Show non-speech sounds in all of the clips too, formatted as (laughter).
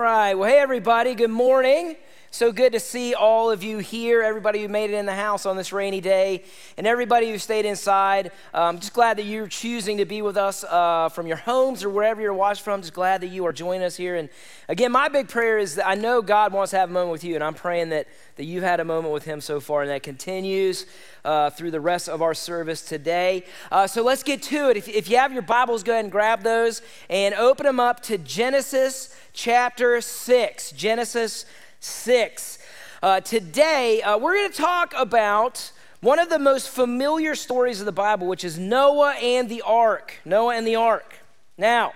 All right. Well, hey, everybody. Good morning. So good to see all of you here, everybody who made it in the house on this rainy day, and everybody who stayed inside. I'm um, just glad that you're choosing to be with us uh, from your homes or wherever you're watching from. Just glad that you are joining us here. And again, my big prayer is that I know God wants to have a moment with you, and I'm praying that, that you've had a moment with Him so far, and that continues uh, through the rest of our service today. Uh, so let's get to it. If, if you have your Bibles, go ahead and grab those and open them up to Genesis chapter 6. Genesis 6. Uh, today, uh, we're going to talk about one of the most familiar stories of the Bible, which is Noah and the ark. Noah and the ark. Now,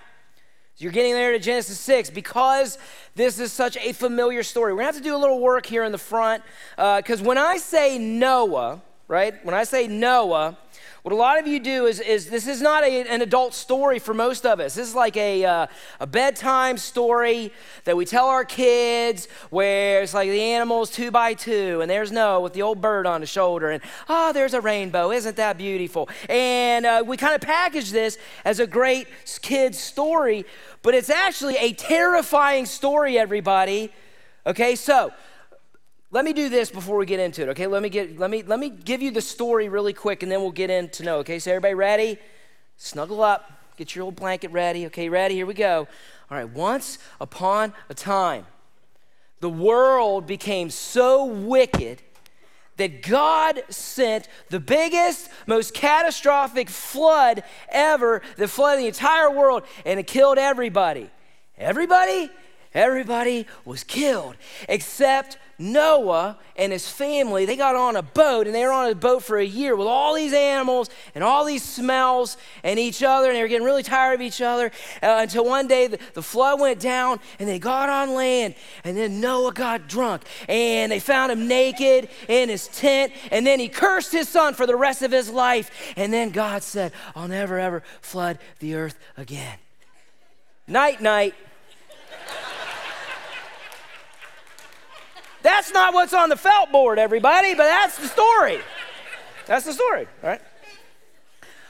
you're getting there to Genesis 6 because this is such a familiar story. We're going to have to do a little work here in the front because uh, when I say Noah, right, when I say Noah, what a lot of you do is, is this is not a, an adult story for most of us. This is like a, uh, a bedtime story that we tell our kids where it's like the animals two by two, and there's Noah with the old bird on the shoulder, and oh, there's a rainbow. Isn't that beautiful? And uh, we kind of package this as a great kid's story, but it's actually a terrifying story, everybody. Okay, so let me do this before we get into it, okay? Let me get let me let me give you the story really quick and then we'll get into Noah, okay? So everybody ready? Snuggle up, get your old blanket ready. Okay, ready? Here we go. All right, once upon a time, the world became so wicked that God sent the biggest, most catastrophic flood ever that flooded the entire world and it killed everybody. Everybody? Everybody was killed except Noah and his family, they got on a boat and they were on a boat for a year with all these animals and all these smells and each other, and they were getting really tired of each other uh, until one day the, the flood went down and they got on land. And then Noah got drunk and they found him naked in his tent. And then he cursed his son for the rest of his life. And then God said, I'll never ever flood the earth again. Night, night. That's not what's on the felt board, everybody, but that's the story. That's the story, all right?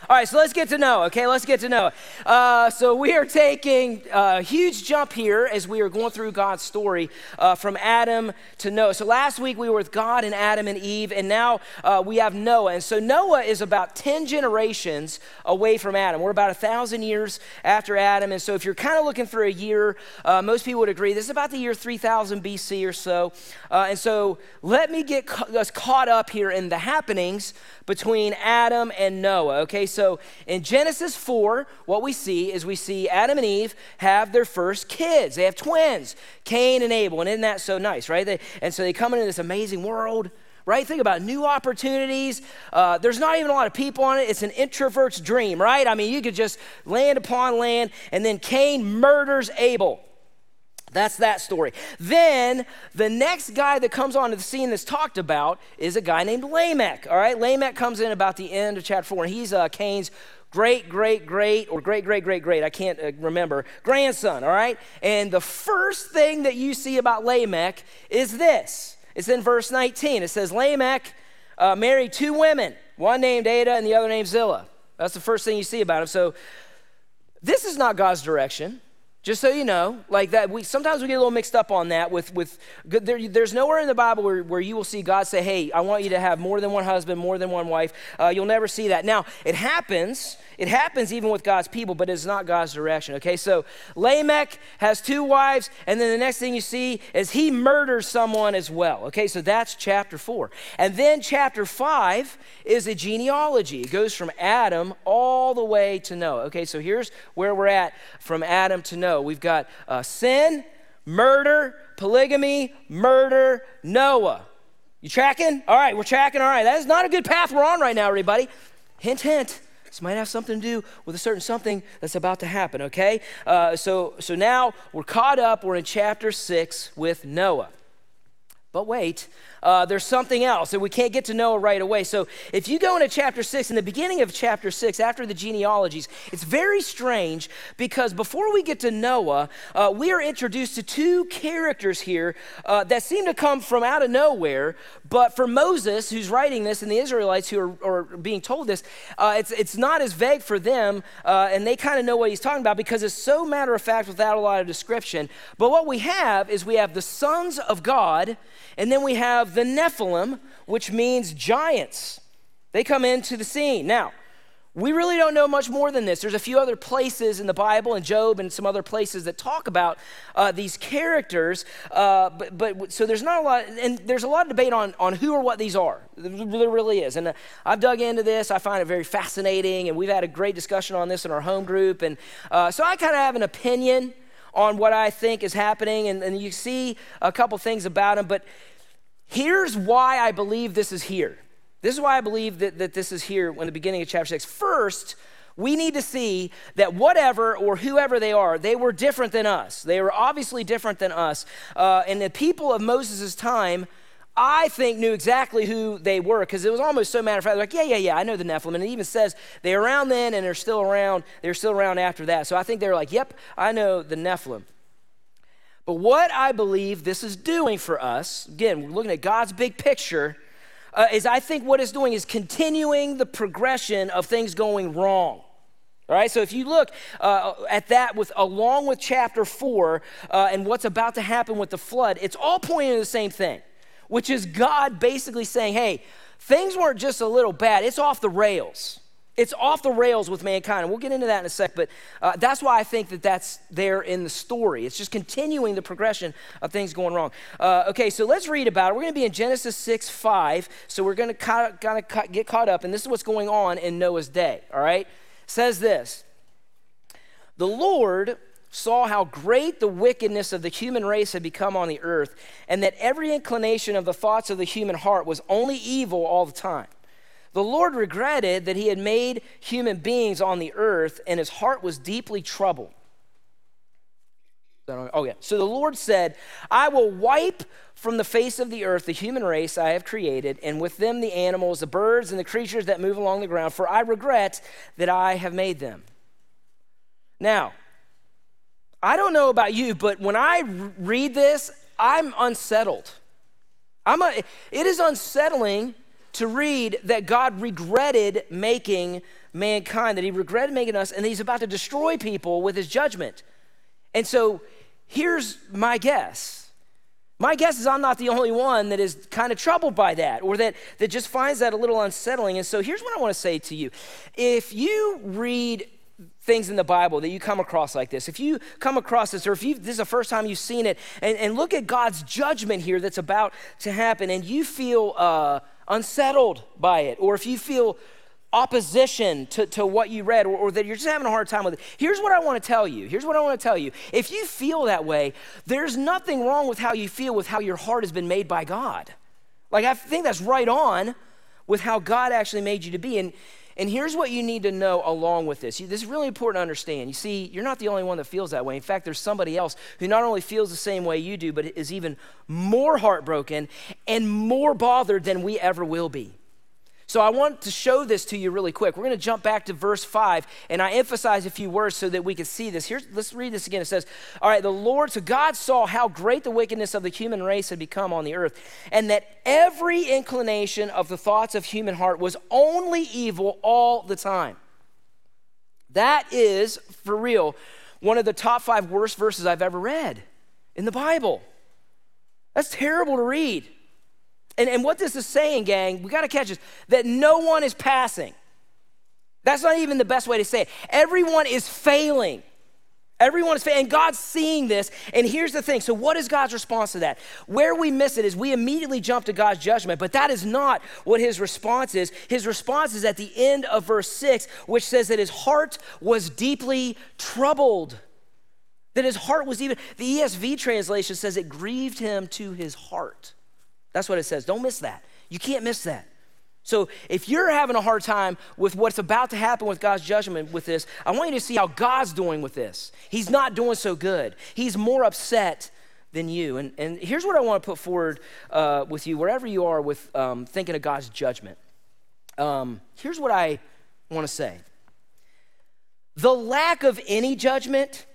All right, so let's get to Noah, okay? Let's get to Noah. Uh, so we are taking a huge jump here as we are going through God's story uh, from Adam to Noah. So last week we were with God and Adam and Eve, and now uh, we have Noah. And so Noah is about 10 generations away from Adam. We're about a thousand years after Adam. And so if you're kind of looking for a year, uh, most people would agree this is about the year 3000 BC or so. Uh, and so let me get ca- us caught up here in the happenings between Adam and Noah, okay? So in Genesis 4, what we see is we see Adam and Eve have their first kids. They have twins, Cain and Abel. And isn't that so nice, right? They, and so they come into this amazing world right? Think about new opportunities. Uh, there's not even a lot of people on it. It's an introvert's dream, right? I mean, you could just land upon land, and then Cain murders Abel. That's that story. Then the next guy that comes onto the scene that's talked about is a guy named Lamech. All right, Lamech comes in about the end of chapter four, and he's uh, Cain's great, great, great, or great, great, great, great, I can't uh, remember, grandson, all right? And the first thing that you see about Lamech is this it's in verse 19. It says, Lamech uh, married two women, one named Ada and the other named Zillah. That's the first thing you see about him. So this is not God's direction. Just so you know, like that, we sometimes we get a little mixed up on that. With with there, there's nowhere in the Bible where, where you will see God say, "Hey, I want you to have more than one husband, more than one wife." Uh, you'll never see that. Now, it happens. It happens even with God's people, but it's not God's direction. Okay, so Lamech has two wives, and then the next thing you see is he murders someone as well. Okay, so that's chapter four, and then chapter five is a genealogy. It goes from Adam all the way to Noah. Okay, so here's where we're at from Adam to Noah. We've got uh, sin, murder, polygamy, murder, Noah. You tracking? All right, we're tracking. All right, that is not a good path we're on right now, everybody. Hint, hint. This might have something to do with a certain something that's about to happen, okay? Uh, so, so now we're caught up. We're in chapter six with Noah. But wait, uh, there's something else, that we can't get to Noah right away. So if you go into chapter six, in the beginning of chapter six, after the genealogies, it's very strange because before we get to Noah, uh, we are introduced to two characters here uh, that seem to come from out of nowhere. But for Moses, who's writing this, and the Israelites who are, are being told this, uh, it's, it's not as vague for them, uh, and they kind of know what he's talking about because it's so matter of fact without a lot of description. But what we have is we have the sons of God and then we have the Nephilim, which means giants. They come into the scene. Now, we really don't know much more than this. There's a few other places in the Bible and Job and some other places that talk about uh, these characters, uh, but, but so there's not a lot, and there's a lot of debate on, on who or what these are. There really is. And uh, I've dug into this. I find it very fascinating, and we've had a great discussion on this in our home group. And uh, so I kind of have an opinion on what I think is happening, and, and you see a couple things about them, But here's why I believe this is here. This is why I believe that, that this is here in the beginning of chapter 6. First, we need to see that whatever or whoever they are, they were different than us. They were obviously different than us. Uh, and the people of Moses' time, I think, knew exactly who they were because it was almost so matter of fact. Like, yeah, yeah, yeah, I know the Nephilim. And it even says they're around then and they're still around. They're still around after that. So I think they're like, yep, I know the Nephilim. But what I believe this is doing for us, again, we're looking at God's big picture, uh, is I think what it's doing is continuing the progression of things going wrong. All right, so if you look uh, at that with along with chapter four uh, and what's about to happen with the flood, it's all pointing to the same thing which is God basically saying, hey, things weren't just a little bad, it's off the rails. It's off the rails with mankind. And we'll get into that in a sec, but uh, that's why I think that that's there in the story. It's just continuing the progression of things going wrong. Uh, okay, so let's read about it. We're going to be in Genesis 6 5. So we're going to kind of get caught up, and this is what's going on in Noah's day, all right? It says this The Lord saw how great the wickedness of the human race had become on the earth, and that every inclination of the thoughts of the human heart was only evil all the time. The Lord regretted that he had made human beings on the earth, and his heart was deeply troubled. Oh, yeah. So the Lord said, I will wipe from the face of the earth the human race I have created, and with them the animals, the birds, and the creatures that move along the ground, for I regret that I have made them. Now, I don't know about you, but when I read this, I'm unsettled. I'm a, it is unsettling to read that God regretted making mankind, that He regretted making us, and He's about to destroy people with His judgment. And so here's my guess. My guess is I'm not the only one that is kind of troubled by that or that, that just finds that a little unsettling. And so here's what I want to say to you. If you read things in the Bible that you come across like this, if you come across this, or if you, this is the first time you've seen it, and, and look at God's judgment here that's about to happen, and you feel uh, unsettled by it, or if you feel opposition to, to what you read, or, or that you're just having a hard time with it, here's what I want to tell you. Here's what I want to tell you. If you feel that way, there's nothing wrong with how you feel with how your heart has been made by God. Like, I think that's right on with how God actually made you to be. And and here's what you need to know along with this. This is really important to understand. You see, you're not the only one that feels that way. In fact, there's somebody else who not only feels the same way you do, but is even more heartbroken and more bothered than we ever will be. So I want to show this to you really quick. We're going to jump back to verse 5, and I emphasize a few words so that we can see this. Here's, let's read this again. It says, All right, the Lord, so God saw how great the wickedness of the human race had become on the earth, and that every inclination of the thoughts of human heart was only evil all the time. That is, for real, one of the top five worst verses I've ever read in the Bible. That's terrible to read. And, and what this is saying, gang, we got to catch this that no one is passing. That's not even the best way to say it. Everyone is failing. Everyone is failing. And God's seeing this. And here's the thing. So, what is God's response to that? Where we miss it is we immediately jump to God's judgment, but that is not what his response is. His response is at the end of verse 6, which says that his heart was deeply troubled. That his heart was even, the ESV translation says it grieved him to his heart. That's what it says. Don't miss that. You can't miss that. So if you're having a hard time with what's about to happen with God's judgment with this, I want you to see how God's doing with this. He's not doing so good. He's more upset than you. And, and here's what I want to put forward uh, with you, wherever you are with um, thinking of God's judgment. Um, here's what I want to say the lack of any judgment,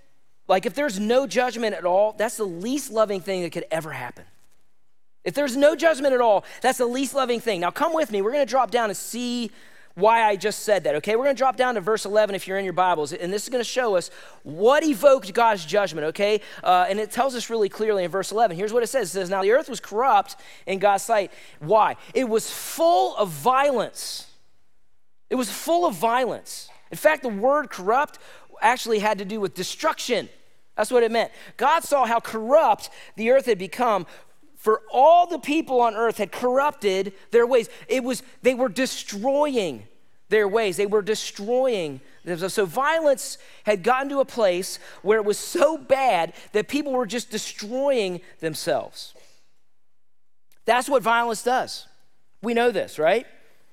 like if there's no judgment at all, that's the least loving thing that could ever happen. If there's no judgment at all, that's the least loving thing. Now, come with me. We're going to drop down and see why I just said that, okay? We're going to drop down to verse 11 if you're in your Bibles, and this is going to show us what evoked God's judgment, okay? Uh, and it tells us really clearly in verse 11. Here's what it says It says, Now the earth was corrupt in God's sight. Why? It was full of violence. It was full of violence. In fact, the word corrupt actually had to do with destruction. That's what it meant. God saw how corrupt the earth had become. For all the people on earth had corrupted their ways. It was they were destroying their ways. They were destroying themselves. So violence had gotten to a place where it was so bad that people were just destroying themselves. That's what violence does. We know this, right?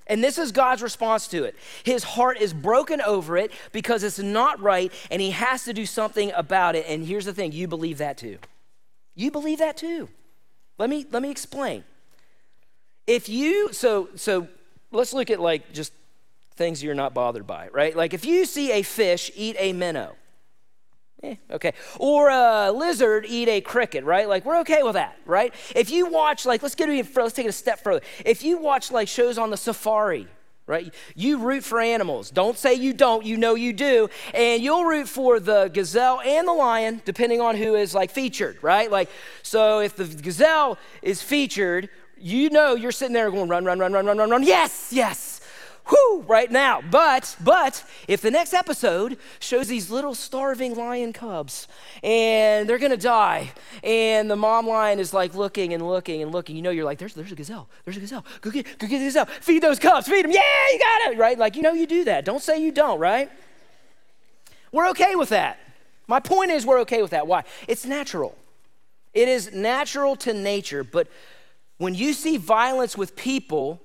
And this is God's response to it. His heart is broken over it because it's not right and he has to do something about it. And here's the thing you believe that too. You believe that too. Let me, let me explain. If you, so, so let's look at like just things you're not bothered by, right? Like if you see a fish eat a minnow, Eh, okay. Or a lizard eat a cricket, right? Like we're okay with that, right? If you watch, like, let's get it. Let's take it a step further. If you watch like shows on the safari, right? You root for animals. Don't say you don't. You know you do, and you'll root for the gazelle and the lion, depending on who is like featured, right? Like, so if the gazelle is featured, you know you're sitting there going run, run, run, run, run, run, run. Yes, yes whoo, right now. But, but if the next episode shows these little starving lion cubs and they're gonna die, and the mom lion is like looking and looking and looking, you know, you're like, there's, there's a gazelle, there's a gazelle, go get, go get the gazelle, feed those cubs, feed them, yeah, you got it, right? Like, you know, you do that. Don't say you don't, right? We're okay with that. My point is, we're okay with that. Why? It's natural. It is natural to nature, but when you see violence with people,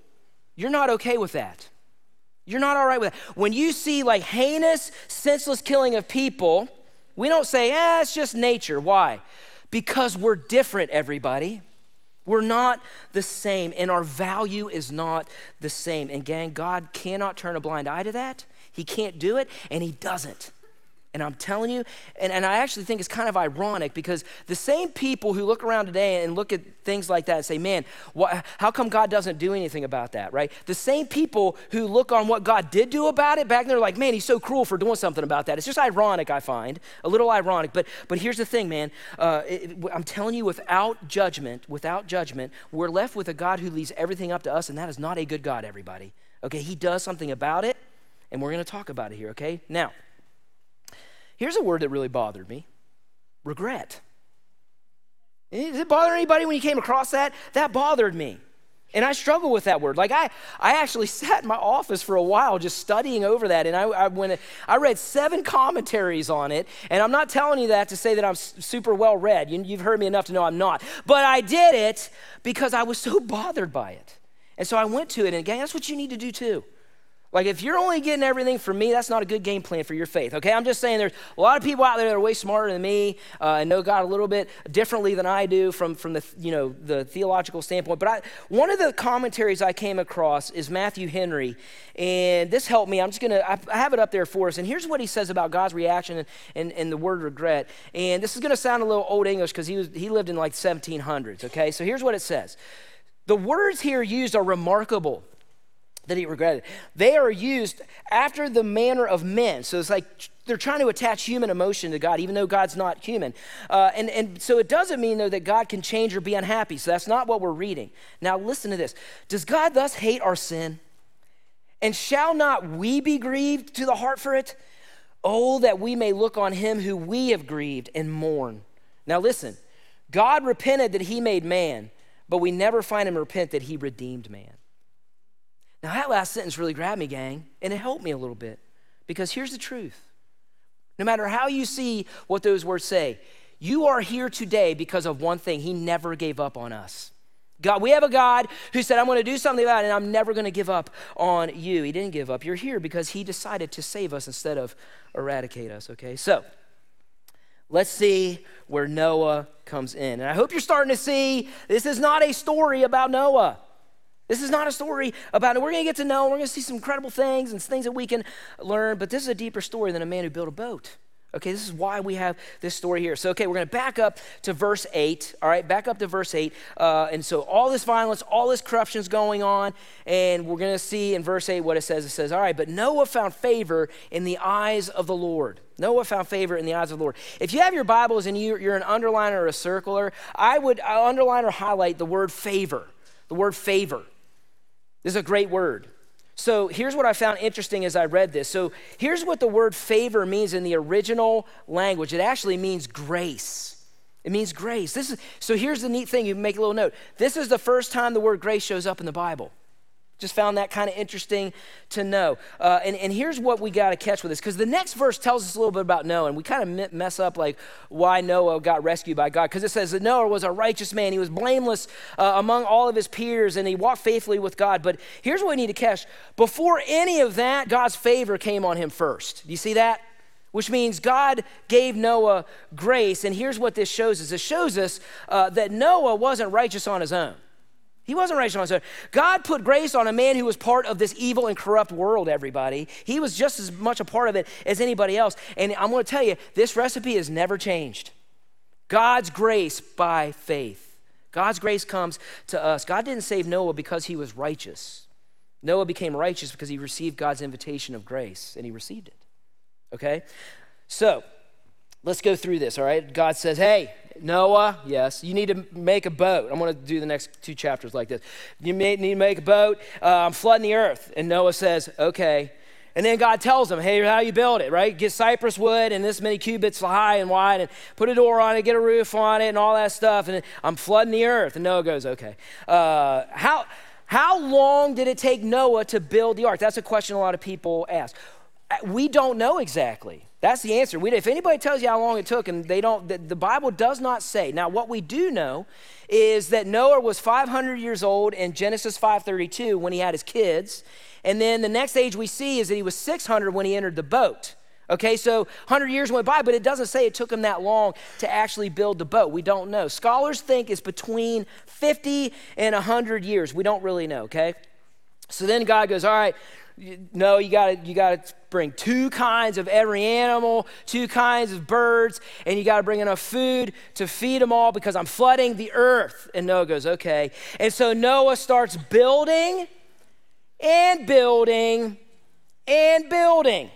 you're not okay with that. You're not all right with that. When you see like heinous, senseless killing of people, we don't say, ah, it's just nature. Why? Because we're different, everybody. We're not the same, and our value is not the same. And, gang, God cannot turn a blind eye to that. He can't do it, and He doesn't. And I'm telling you, and, and I actually think it's kind of ironic because the same people who look around today and look at things like that and say, man, wh- how come God doesn't do anything about that, right? The same people who look on what God did do about it back then, they're like, man, he's so cruel for doing something about that. It's just ironic, I find, a little ironic. But, but here's the thing, man. Uh, it, I'm telling you, without judgment, without judgment, we're left with a God who leaves everything up to us, and that is not a good God, everybody. Okay, he does something about it, and we're going to talk about it here, okay? Now, Here's a word that really bothered me regret. Did it bother anybody when you came across that? That bothered me. And I struggle with that word. Like I, I actually (laughs) sat in my office for a while just studying over that, and I, I went, I read seven commentaries on it. And I'm not telling you that to say that I'm super well read. You, you've heard me enough to know I'm not. But I did it because I was so (laughs) bothered by it, and so I went to it. And again, that's what you need to do too. Like, if you're only getting everything from me, that's not a good game plan for your faith, okay? I'm just saying there's a lot of people out there that are way smarter than me uh, and know God a little bit differently than I do from, from the, you know, the theological standpoint. But I, one of the commentaries I came across is Matthew Henry, and this helped me. I'm just going to, I have it up there for us. And here's what he says about God's reaction and, and, and the word regret. And this is going to sound a little old English because he, was, he lived in like 1700s, okay? So here's what it says. The words here used are remarkable that he regretted. They are used after the manner of men. So it's like they're trying to attach human emotion to God, even though God's not human. Uh, and, and so it doesn't mean, though, that God can change or be unhappy. So that's not what we're reading. Now, listen to this Does God thus hate our sin? And shall not we be grieved to the heart for it? Oh, that we may look on him who we have grieved and mourn. Now, listen God repented that he made man, but we never find him repent that he redeemed man. Now, that last sentence really grabbed me, gang, and it helped me a little bit because here's the truth. No matter how you see what those words say, you are here today because of one thing He never gave up on us. God, we have a God who said, I'm going to do something about it and I'm never going to give up on you. He didn't give up. You're here because He decided to save us instead of eradicate us, okay? So, let's see where Noah comes in. And I hope you're starting to see this is not a story about Noah. This is not a story about it. We're going to get to Noah, we're going to see some incredible things and things that we can learn, but this is a deeper story than a man who built a boat. Okay, this is why we have this story here. So, okay, we're going to back up to verse 8. All right, back up to verse 8. Uh, and so, all this violence, all this corruption is going on. And we're going to see in verse 8 what it says. It says, All right, but Noah found favor in the eyes of the Lord. Noah found favor in the eyes of the Lord. If you have your Bibles and you, are an underliner or a circler, I would underline or highlight the word favor. The word favor. This is a great word. So here's what I found interesting as I read this. So here's what the word favor means in the original language it actually means grace. It means grace. This is, so here's the neat thing you make a little note. This is the first time the word grace shows up in the Bible. Just found that kind of interesting to know. Uh, and, and here's what we got to catch with this, because the next verse tells us a little bit about Noah, and we kind of mess up like why Noah got rescued by God, because it says that Noah was a righteous man. He was blameless uh, among all of his peers, and he walked faithfully with God. But here's what we need to catch. Before any of that, God's favor came on him first. Do you see that? which means God gave Noah grace. And here's what this shows us it shows us uh, that Noah wasn't righteous on his own. He wasn't own. God put grace on a man who was part of this evil and corrupt world, everybody. He was just as much a part of it as anybody else. And I'm going to tell you, this recipe has never changed. God's grace by faith. God's grace comes to us. God didn't save Noah because he was righteous. Noah became righteous because he received God's invitation of grace, and he received it. Okay? So, let's go through this, all right? God says, hey, Noah, yes, you need to make a boat. I'm going to do the next two chapters like this. You need to make a boat. Uh, I'm flooding the earth. And Noah says, okay. And then God tells him, hey, how you build it, right? Get cypress wood and this many cubits high and wide and put a door on it, get a roof on it and all that stuff. And I'm flooding the earth. And Noah goes, okay. Uh, how, how long did it take Noah to build the ark? That's a question a lot of people ask. We don't know exactly. That's the answer. We, if anybody tells you how long it took, and they don't, the, the, Bible does not say. Now, what we do know is that Noah was 500 years old in Genesis 5:32 when he had his kids, and then the next age we see is that he was 600 when he entered the boat. Okay, so 100 years went by, but it doesn't say it took him that long to actually build the boat. We don't know. Scholars think it's between 50 and 100 years. We don't really know. Okay, so then God goes, all right Noah, you got to you got to bring two kinds of every animal, two kinds of birds, and you got to bring enough food to feed them all because I'm flooding the earth. And Noah goes, okay. And so Noah starts building and building and building.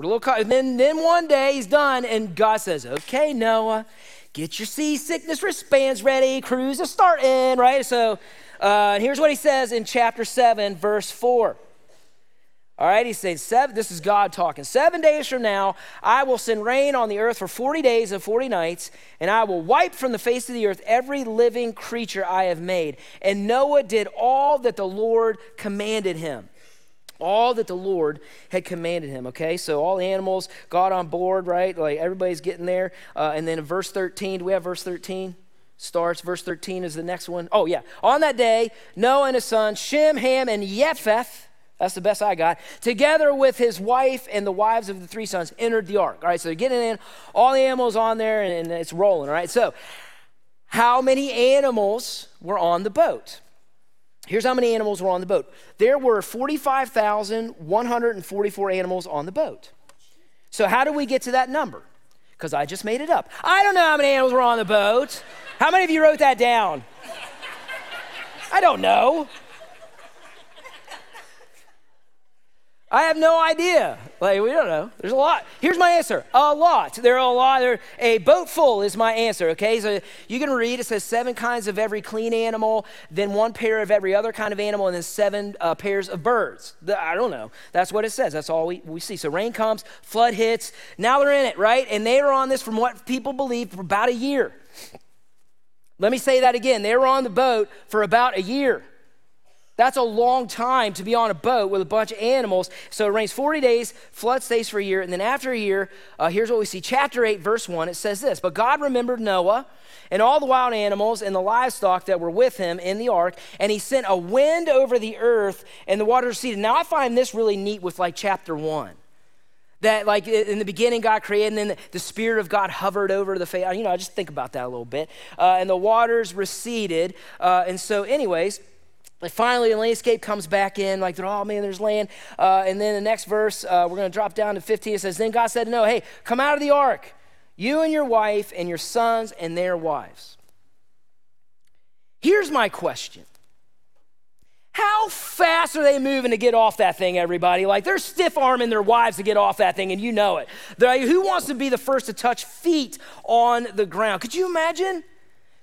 and then, then one day he's done, and God says, okay, Noah, get your seasickness wristbands ready. Cruise is starting, right? So uh, and here's what he says in chapter 7, verse 4. All right, he says, seven, this is God talking. Seven days from now, I will send rain on the earth for 40 days and 40 nights, and I will wipe from the face of the earth every living creature I have made. And Noah did all that the Lord commanded him. All that the Lord had commanded him, okay? So all the animals got on board, right? Like everybody's getting there. Uh, and then in verse 13, do we have verse 13? Starts. Verse 13 is the next one. Oh, yeah. On that day, Noah and his sons, Shem, Ham, and Japheth, that's the best I got, together with his wife and the wives of the three sons, entered the ark. All right, so they're getting in, all the animals on there, and, and it's rolling. All right, so how many animals were on the boat? Here's how many animals were on the boat. There were 45,144 animals on the boat. So, how do we get to that number? Because I just made it up. I don't know how many animals were on the boat. How many of you wrote that down? I don't know. I have no idea. Like, we don't know. There's a lot. Here's my answer a lot. There are a lot. There, a boat full is my answer, okay? So you can read it says seven kinds of every clean animal, then one pair of every other kind of animal, and then seven uh, pairs of birds. The, I don't know. That's what it says. That's all we, we see. So rain comes, flood hits. Now they're in it, right? And they were on this, from what people believe, for about a year. Let me say that again. They were on the boat for about a year. That's a long time to be on a boat with a bunch of animals. So it rains 40 days, flood stays for a year, and then after a year, uh, here's what we see. Chapter 8, verse 1, it says this But God remembered Noah and all the wild animals and the livestock that were with him in the ark, and he sent a wind over the earth, and the waters receded. Now I find this really neat with like chapter 1 That, like, in the beginning, God created, and then the Spirit of God hovered over the face. You know, I just think about that a little bit. Uh, and the waters receded. Uh, and so, anyways, like finally, the landscape comes back in, like, oh man, there's land. Uh, and then the next verse, uh, we're going to drop down to 15. It says, Then God said, to Noah, hey, come out of the ark, you and your wife, and your sons and their wives. Here's my question how fast are they moving to get off that thing, everybody? Like they're stiff arming their wives to get off that thing, and you know it. They're, who wants to be the first to touch feet on the ground? Could you imagine?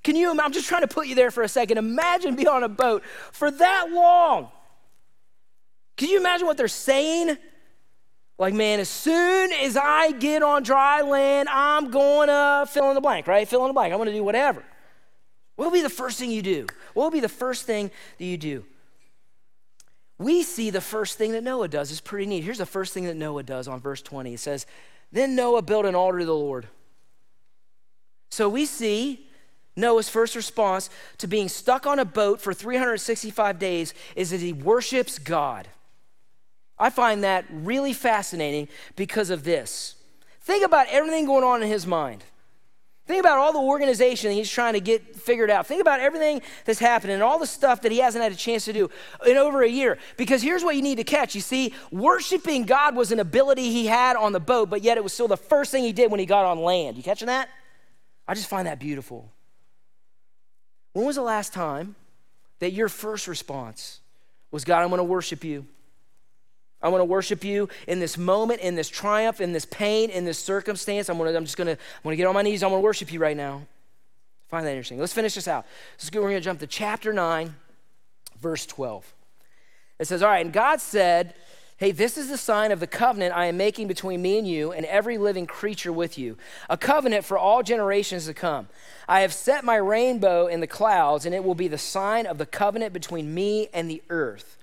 Can you? I'm just trying to put you there for a second. Imagine being on a boat for that long. Can you imagine what they're saying? Like, man, as soon as I get on dry land, I'm going to fill in the blank, right? Fill in the blank. I'm going to do whatever. What will be the first thing you do? What will be the first thing that you do? we see the first thing that Noah does is pretty neat. Here's the first thing that Noah does on verse 20. It says, Then Noah built an altar to the Lord. So we see Noah's first response to being stuck on a boat for 365 days is that he worships God. I find that really fascinating because of this. Think about everything going on in his mind. Think about all the organization he's trying to get figured out. Think about everything that's happening and all the stuff that he hasn't had a chance to do in over a year. Because here's what you need to catch. You see, worshiping God was an ability he had on the boat, but yet it was still the first thing he did when he got on land. You catching that? I just find that beautiful. When was the last time that your first response was, God, I'm going to worship you? I want to worship you in this moment, in this triumph, in this pain, in this circumstance. I'm, gonna, I'm just going to I'm gonna get on my knees. I'm going to worship you right now. Find that interesting. Let's finish this out. Let's go. We're going to jump to chapter 9, verse 12. It says, All right, and God said, Hey, this is the sign of the covenant I am making between me and you and every living creature with you, a covenant for all generations to come. I have set my rainbow in the clouds, and it will be the sign of the covenant between me and the earth.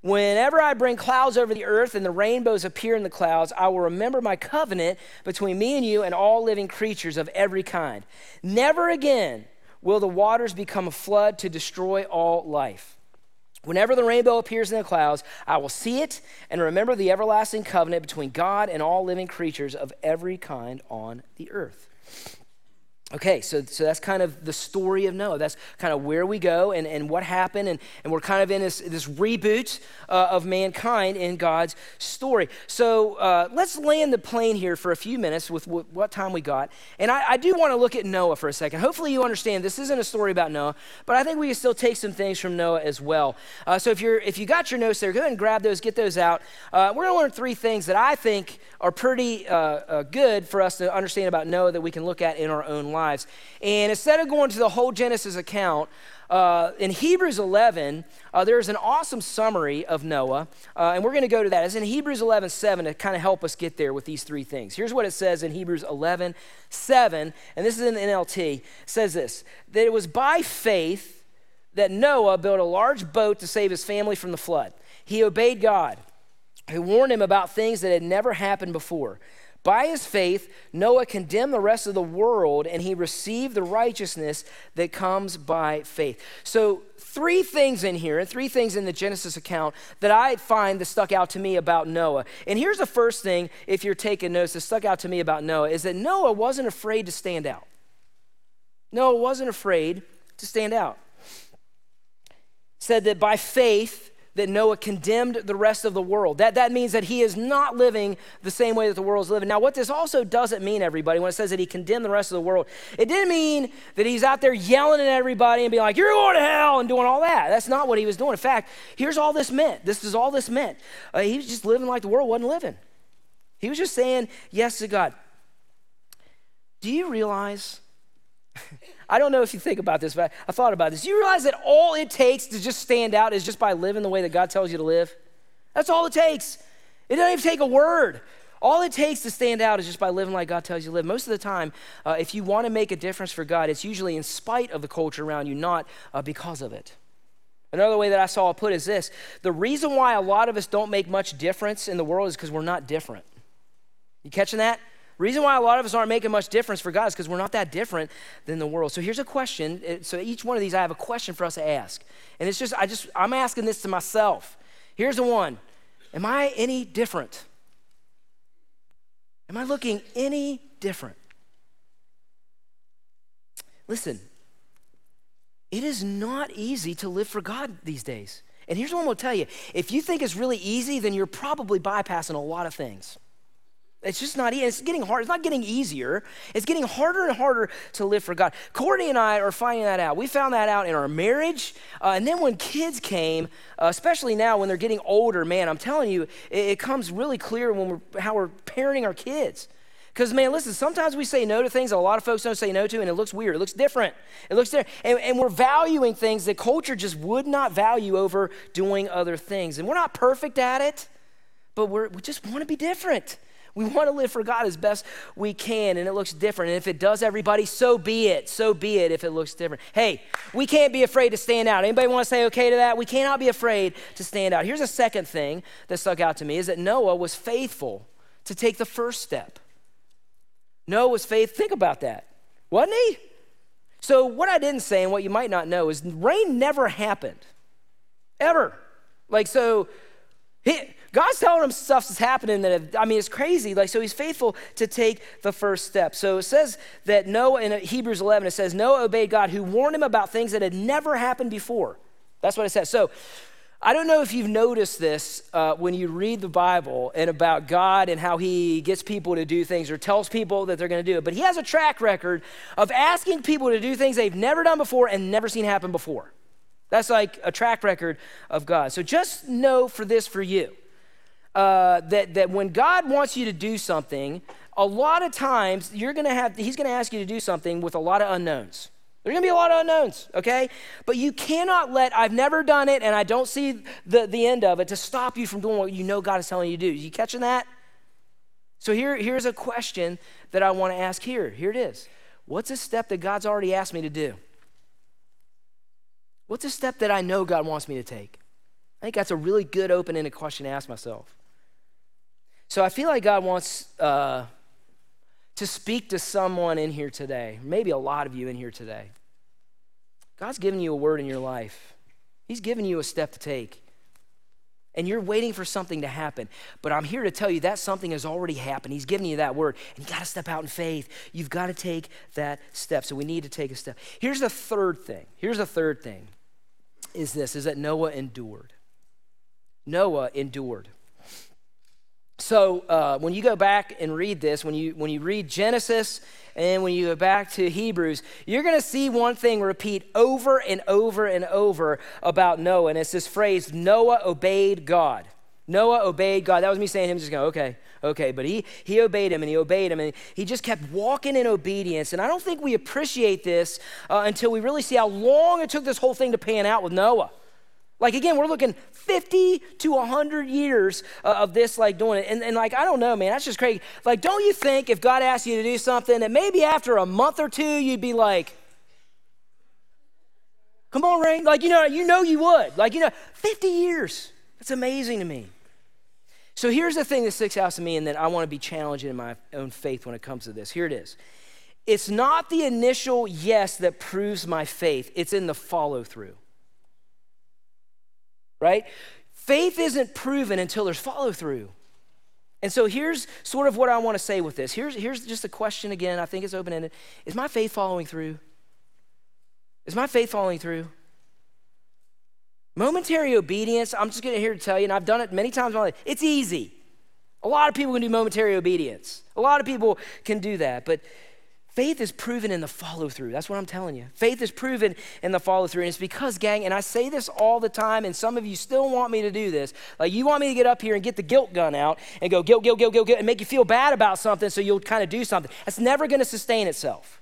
Whenever I bring clouds over the earth and the rainbows appear in the clouds, I will remember my covenant between me and you and all living creatures of every kind. Never again will the waters become a flood to destroy all life. Whenever the rainbow appears in the clouds, I will see it and remember the everlasting covenant between God and all living creatures of every kind on the earth. Okay, so, so that's kind of the story of Noah. That's kind of where we go and, and what happened. And, and we're kind of in this, this reboot uh, of mankind in God's story. So uh, let's land the plane here for a few minutes with w- what time we got. And I, I do want to look at Noah for a second. Hopefully, you understand this isn't a story about Noah, but I think we can still take some things from Noah as well. Uh, so if, you're, if you got your notes there, go ahead and grab those, get those out. Uh, we're going to learn three things that I think are pretty uh, uh, good for us to understand about Noah that we can look at in our own lives. And instead of going to the whole Genesis account, uh, in Hebrews 11, uh, there's an awesome summary of Noah, uh, and we're going to go to that. It's in Hebrews 11, 7 to kind of help us get there with these three things. Here's what it says in Hebrews 11, 7, and this is in the NLT. It says this that it was by faith that Noah built a large boat to save his family from the flood. He obeyed God, who warned him about things that had never happened before. By his faith, Noah condemned the rest of the world and he received the righteousness that comes by faith. So, three things in here, and three things in the Genesis account that I find that stuck out to me about Noah. And here's the first thing, if you're taking notes, that stuck out to me about Noah is that Noah wasn't afraid to stand out. Noah wasn't afraid to stand out. Said that by faith, that Noah condemned the rest of the world. That, that means that he is not living the same way that the world is living. Now, what this also doesn't mean, everybody, when it says that he condemned the rest of the world, it didn't mean that he's out there yelling at everybody and being like, you're going to hell and doing all that. That's not what he was doing. In fact, here's all this meant. This is all this meant. Uh, he was just living like the world wasn't living. He was just saying yes to God. Do you realize? (laughs) I don't know if you think about this, but I thought about this. You realize that all it takes to just stand out is just by living the way that God tells you to live? That's all it takes. It doesn't even take a word. All it takes to stand out is just by living like God tells you to live. Most of the time, uh, if you want to make a difference for God, it's usually in spite of the culture around you, not uh, because of it. Another way that I saw it put is this the reason why a lot of us don't make much difference in the world is because we're not different. You catching that? Reason why a lot of us aren't making much difference for God is because we're not that different than the world. So here's a question. Eh, so each one of these, I have a question for us to ask. And it's just, I just, I'm asking this to myself. Here's the one Am I any different? Am I looking any different? Listen, it is not easy to live for God these days. And here's what I'm gonna tell you if you think it's really easy, then you're probably bypassing a lot of things. It's just not easy. It's getting hard. It's not getting easier. It's getting harder and harder to live for God. Courtney and I are finding that out. We found that out in our marriage. Uh, and then when kids came, uh, especially now when they're getting older, man, I'm telling you, it, it comes really clear when we're, how we're parenting our kids. Because, man, listen, sometimes we say no to things that a lot of folks don't say no to, and it looks weird. It looks different. It looks different. And, and we're valuing things that culture just would not value over doing other things. And we're not perfect at it, but we just want to be different. We want to live for God as best we can, and it looks different. And if it does, everybody, so be it. So be it if it looks different. Hey, we can't be afraid to stand out. Anybody want to say okay to that? We cannot be afraid to stand out. Here's a second thing that stuck out to me is that Noah was faithful to take the first step. Noah was faith. Think about that, wasn't he? So, what I didn't say and what you might not know is rain never happened, ever. Like, so, he, God's telling him stuff is happening that, I mean, it's crazy. Like, so he's faithful to take the first step. So it says that Noah, in Hebrews 11, it says, Noah obeyed God who warned him about things that had never happened before. That's what it says. So I don't know if you've noticed this uh, when you read the Bible and about God and how He gets people to do things or tells people that they're going to do it, but He has a track record of asking people to do things they've never done before and never seen happen before. That's like a track record of God. So just know for this for you uh, that, that when God wants you to do something, a lot of times you're going to have, He's going to ask you to do something with a lot of unknowns. There's gonna be a lot of unknowns, okay? But you cannot let, I've never done it and I don't see the, the end of it to stop you from doing what you know God is telling you to do. You catching that? So here, here's a question that I wanna ask here. Here it is. What's a step that God's already asked me to do? What's a step that I know God wants me to take? I think that's a really good open ended question to ask myself. So I feel like God wants uh, to speak to someone in here today, maybe a lot of you in here today. God's given you a word in your life, He's given you a step to take. And you're waiting for something to happen. But I'm here to tell you that something has already happened. He's given you that word. And you got to step out in faith. You've got to take that step. So we need to take a step. Here's the third thing. Here's the third thing is this is that Noah endured. Noah endured. So uh, when you go back and read this, when you when you read Genesis and when you go back to Hebrews, you're going to see one thing repeat over and over and over about Noah, and it's this phrase: Noah obeyed God. Noah obeyed God. That was me saying him just going, okay, okay. But he he obeyed him and he obeyed him and he just kept walking in obedience. And I don't think we appreciate this uh, until we really see how long it took this whole thing to pan out with Noah. Like, again, we're looking 50 to 100 years uh, of this, like, doing it. And, and, like, I don't know, man, that's just crazy. Like, don't you think if God asked you to do something that maybe after a month or two, you'd be like, come on, Rain? Like, you know, you know you would. Like, you know, 50 years. That's amazing to me. So here's the thing that sticks out to me and that I want to be challenging in my own faith when it comes to this. Here it is. It's not the initial yes that proves my faith, it's in the follow through right? Faith isn't proven until there's follow through. And so here's sort of what I want to say with this. Here's, here's just a question again. I think it's open ended. Is my faith following through? Is my faith following through? Momentary obedience, I'm just going to here to tell you, and I've done it many times in my life, it's easy. A lot of people can do momentary obedience. A lot of people can do that. But Faith is proven in the follow through. That's what I'm telling you. Faith is proven in the follow through. And it's because, gang, and I say this all the time, and some of you still want me to do this. Like, you want me to get up here and get the guilt gun out and go, guilt, guilt, guilt, guilt, guilt, and make you feel bad about something so you'll kind of do something. That's never going to sustain itself.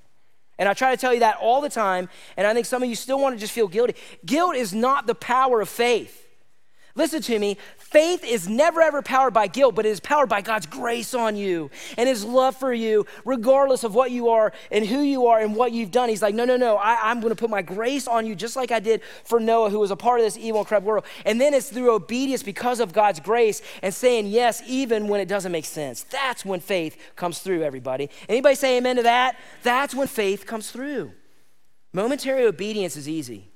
And I try to tell you that all the time, and I think some of you still want to just feel guilty. Guilt is not the power of faith. Listen to me. Faith is never ever powered by guilt, but it is powered by God's grace on you and His love for you, regardless of what you are and who you are and what you've done. He's like, no, no, no. I, am going to put my grace on you, just like I did for Noah, who was a part of this evil corrupt world. And then it's through obedience because of God's grace and saying yes, even when it doesn't make sense. That's when faith comes through. Everybody, anybody say amen to that? That's when faith comes through. Momentary obedience is easy.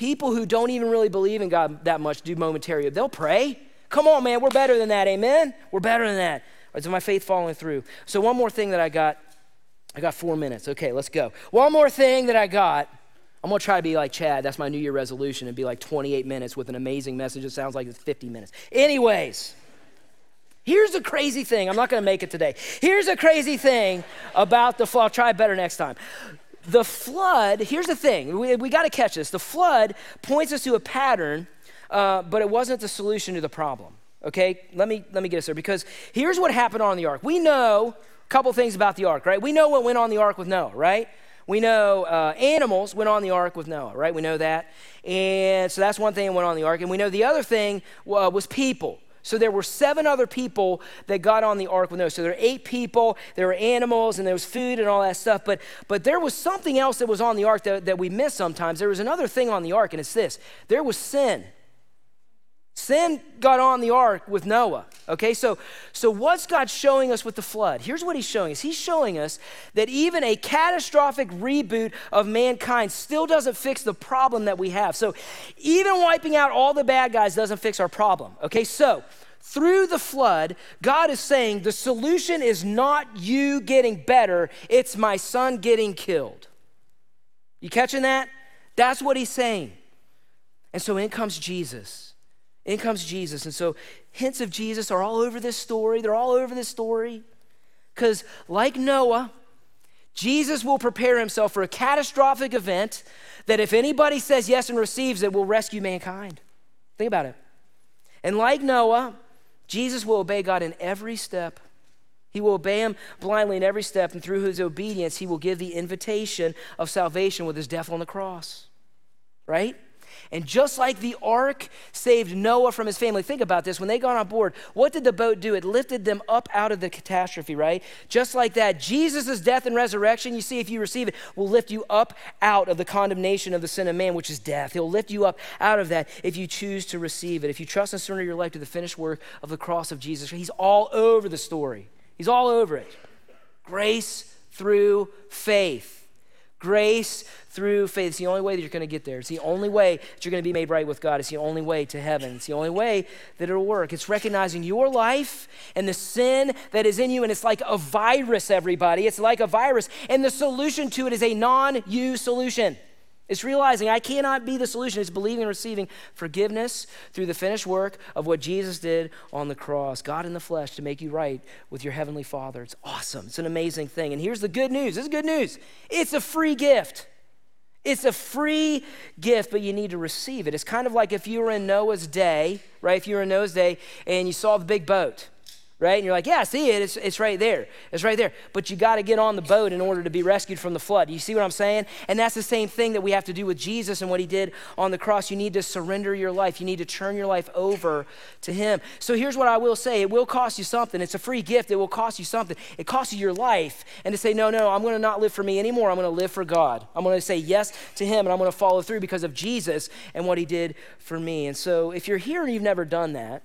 People who don't even really believe in God that much do momentary. They'll pray. Come on, man, we're better than that. Amen? We're better than that. Is my faith following through? So, one more thing that I got. I got four minutes. Okay, let's go. One more thing that I got. I'm gonna try to be like Chad. That's my New Year resolution and be like 28 minutes with an amazing message. It sounds like it's 50 minutes. Anyways, here's a crazy thing. I'm not gonna make it today. Here's a crazy thing about the flood. I'll try better next time. The flood, here's the thing. We, we gotta catch this. The flood points us to a pattern, uh, but it wasn't the solution to the problem. Okay, let me let me get us there because here's what happened on the ark. We know a couple things about the ark, right? We know what went on the ark with Noah, right? We know uh, animals went on the ark with Noah, right? We know that. And so that's one thing that went on the ark. And we know the other thing uh, was people. So there were seven other people that got on the ark with Noah. So there were eight people, there were animals, and there was food and all that stuff. But, but there was something else that was on the ark that, that we miss sometimes. There was another thing on the ark, and it's this there was sin. Sin got on the ark with Noah. Okay, so, so what's God showing us with the flood? Here's what He's showing us He's showing us that even a catastrophic reboot of mankind still doesn't fix the problem that we have. So, even wiping out all the bad guys doesn't fix our problem. Okay, so through the flood, God is saying the solution is not you getting better, it's my son getting killed. You catching that? That's what He's saying. And so in comes Jesus. In comes Jesus. And so hints of Jesus are all over this story. They're all over this story. Because, like Noah, Jesus will prepare himself for a catastrophic event that, if anybody says yes and receives it, will rescue mankind. Think about it. And like Noah, Jesus will obey God in every step. He will obey him blindly in every step, and through his obedience, he will give the invitation of salvation with his death on the cross. Right? And just like the ark saved Noah from his family, think about this. When they got on board, what did the boat do? It lifted them up out of the catastrophe, right? Just like that, Jesus' death and resurrection, you see, if you receive it, will lift you up out of the condemnation of the sin of man, which is death. He'll lift you up out of that if you choose to receive it. If you trust and surrender your life to the finished work of the cross of Jesus, He's all over the story. He's all over it. Grace through faith. Grace through faith. It's the only way that you're going to get there. It's the only way that you're going to be made right with God. It's the only way to heaven. It's the only way that it'll work. It's recognizing your life and the sin that is in you. And it's like a virus, everybody. It's like a virus. And the solution to it is a non you solution. It's realizing I cannot be the solution. It's believing and receiving forgiveness through the finished work of what Jesus did on the cross. God in the flesh to make you right with your heavenly Father. It's awesome. It's an amazing thing. And here's the good news this is good news it's a free gift. It's a free gift, but you need to receive it. It's kind of like if you were in Noah's day, right? If you were in Noah's day and you saw the big boat right? And you're like, yeah, see it, it's, it's right there. It's right there. But you got to get on the boat in order to be rescued from the flood. You see what I'm saying? And that's the same thing that we have to do with Jesus and what he did on the cross. You need to surrender your life, you need to turn your life over to him. So here's what I will say it will cost you something. It's a free gift, it will cost you something. It costs you your life. And to say, no, no, I'm going to not live for me anymore. I'm going to live for God. I'm going to say yes to him and I'm going to follow through because of Jesus and what he did for me. And so if you're here and you've never done that,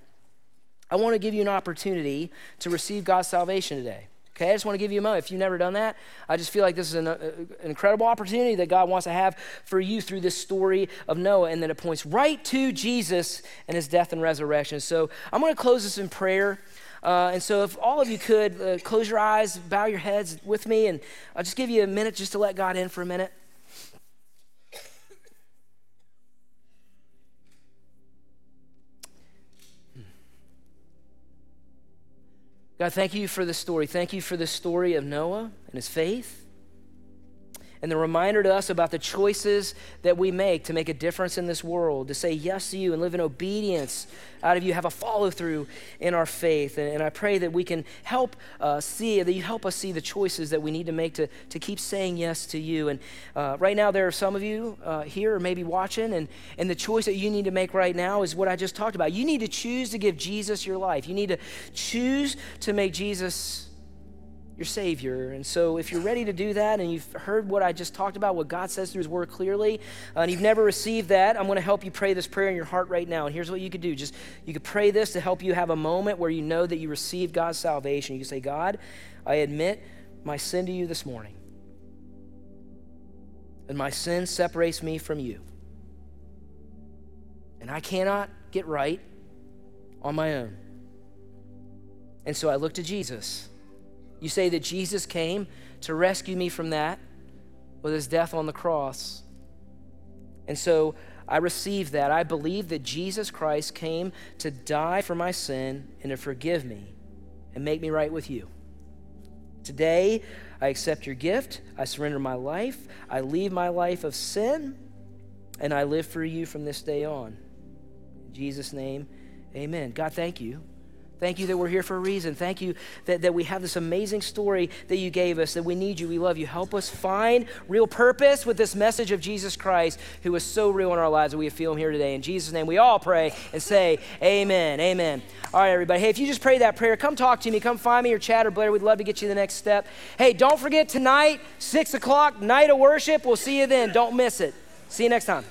I want to give you an opportunity to receive God's salvation today. Okay, I just want to give you a moment. If you've never done that, I just feel like this is an, uh, an, incredible opportunity that God wants to have for you through this story of Noah, and that it points right to Jesus and his death and resurrection. So I'm going to close this in prayer. Uh, and so, if all of you could uh, close your eyes, bow your heads with me, and I'll just give you a minute just to let God in for a minute. God, thank you for this story. Thank you for the story of Noah and his faith and the reminder to us about the choices that we make to make a difference in this world, to say yes to you and live in obedience out of you, have a follow through in our faith. And, and, I pray that we can help uh, see, that you help us see the choices that we need to make to, to keep saying yes to you. And uh, right now, there are some of you uh, here or maybe watching, and, and the choice that you need to make right now is what I just talked about. You need to choose to give Jesus your life, you need to choose to make Jesus your Savior. And so, if you're ready to do that and you've heard what I just talked about, what God says through His Word clearly, uh, and you've never received that, I'm going to help you pray this prayer in your heart right now. And here's what you could do just you could pray this to help you have a moment where you know that you received God's salvation. You say, God, I admit my sin to you this morning. And my sin separates me from you. And I cannot get right on my own. And so I look to Jesus. You say that Jesus came to rescue me from that with his death on the cross. And so I receive that. I believe that Jesus Christ came to die for my sin and to forgive me and make me right with you. Today, I accept your gift. I surrender my life. I leave my life of sin, and I live for you from this day on. In Jesus' name, amen. God, thank you Thank you that we're here for a reason. Thank you that, that we have this amazing story that you gave us, that we need you, we love you. Help us find real purpose with this message of Jesus Christ, who is so real in our lives that we feel him here today. In Jesus' name, we all pray and say, Amen. Amen. All right, everybody. Hey, if you just prayed that prayer, come talk to me. Come find me or chat or Blair. We'd love to get you the next step. Hey, don't forget tonight, 6 o'clock, night of worship. We'll see you then. Don't miss it. See you next time.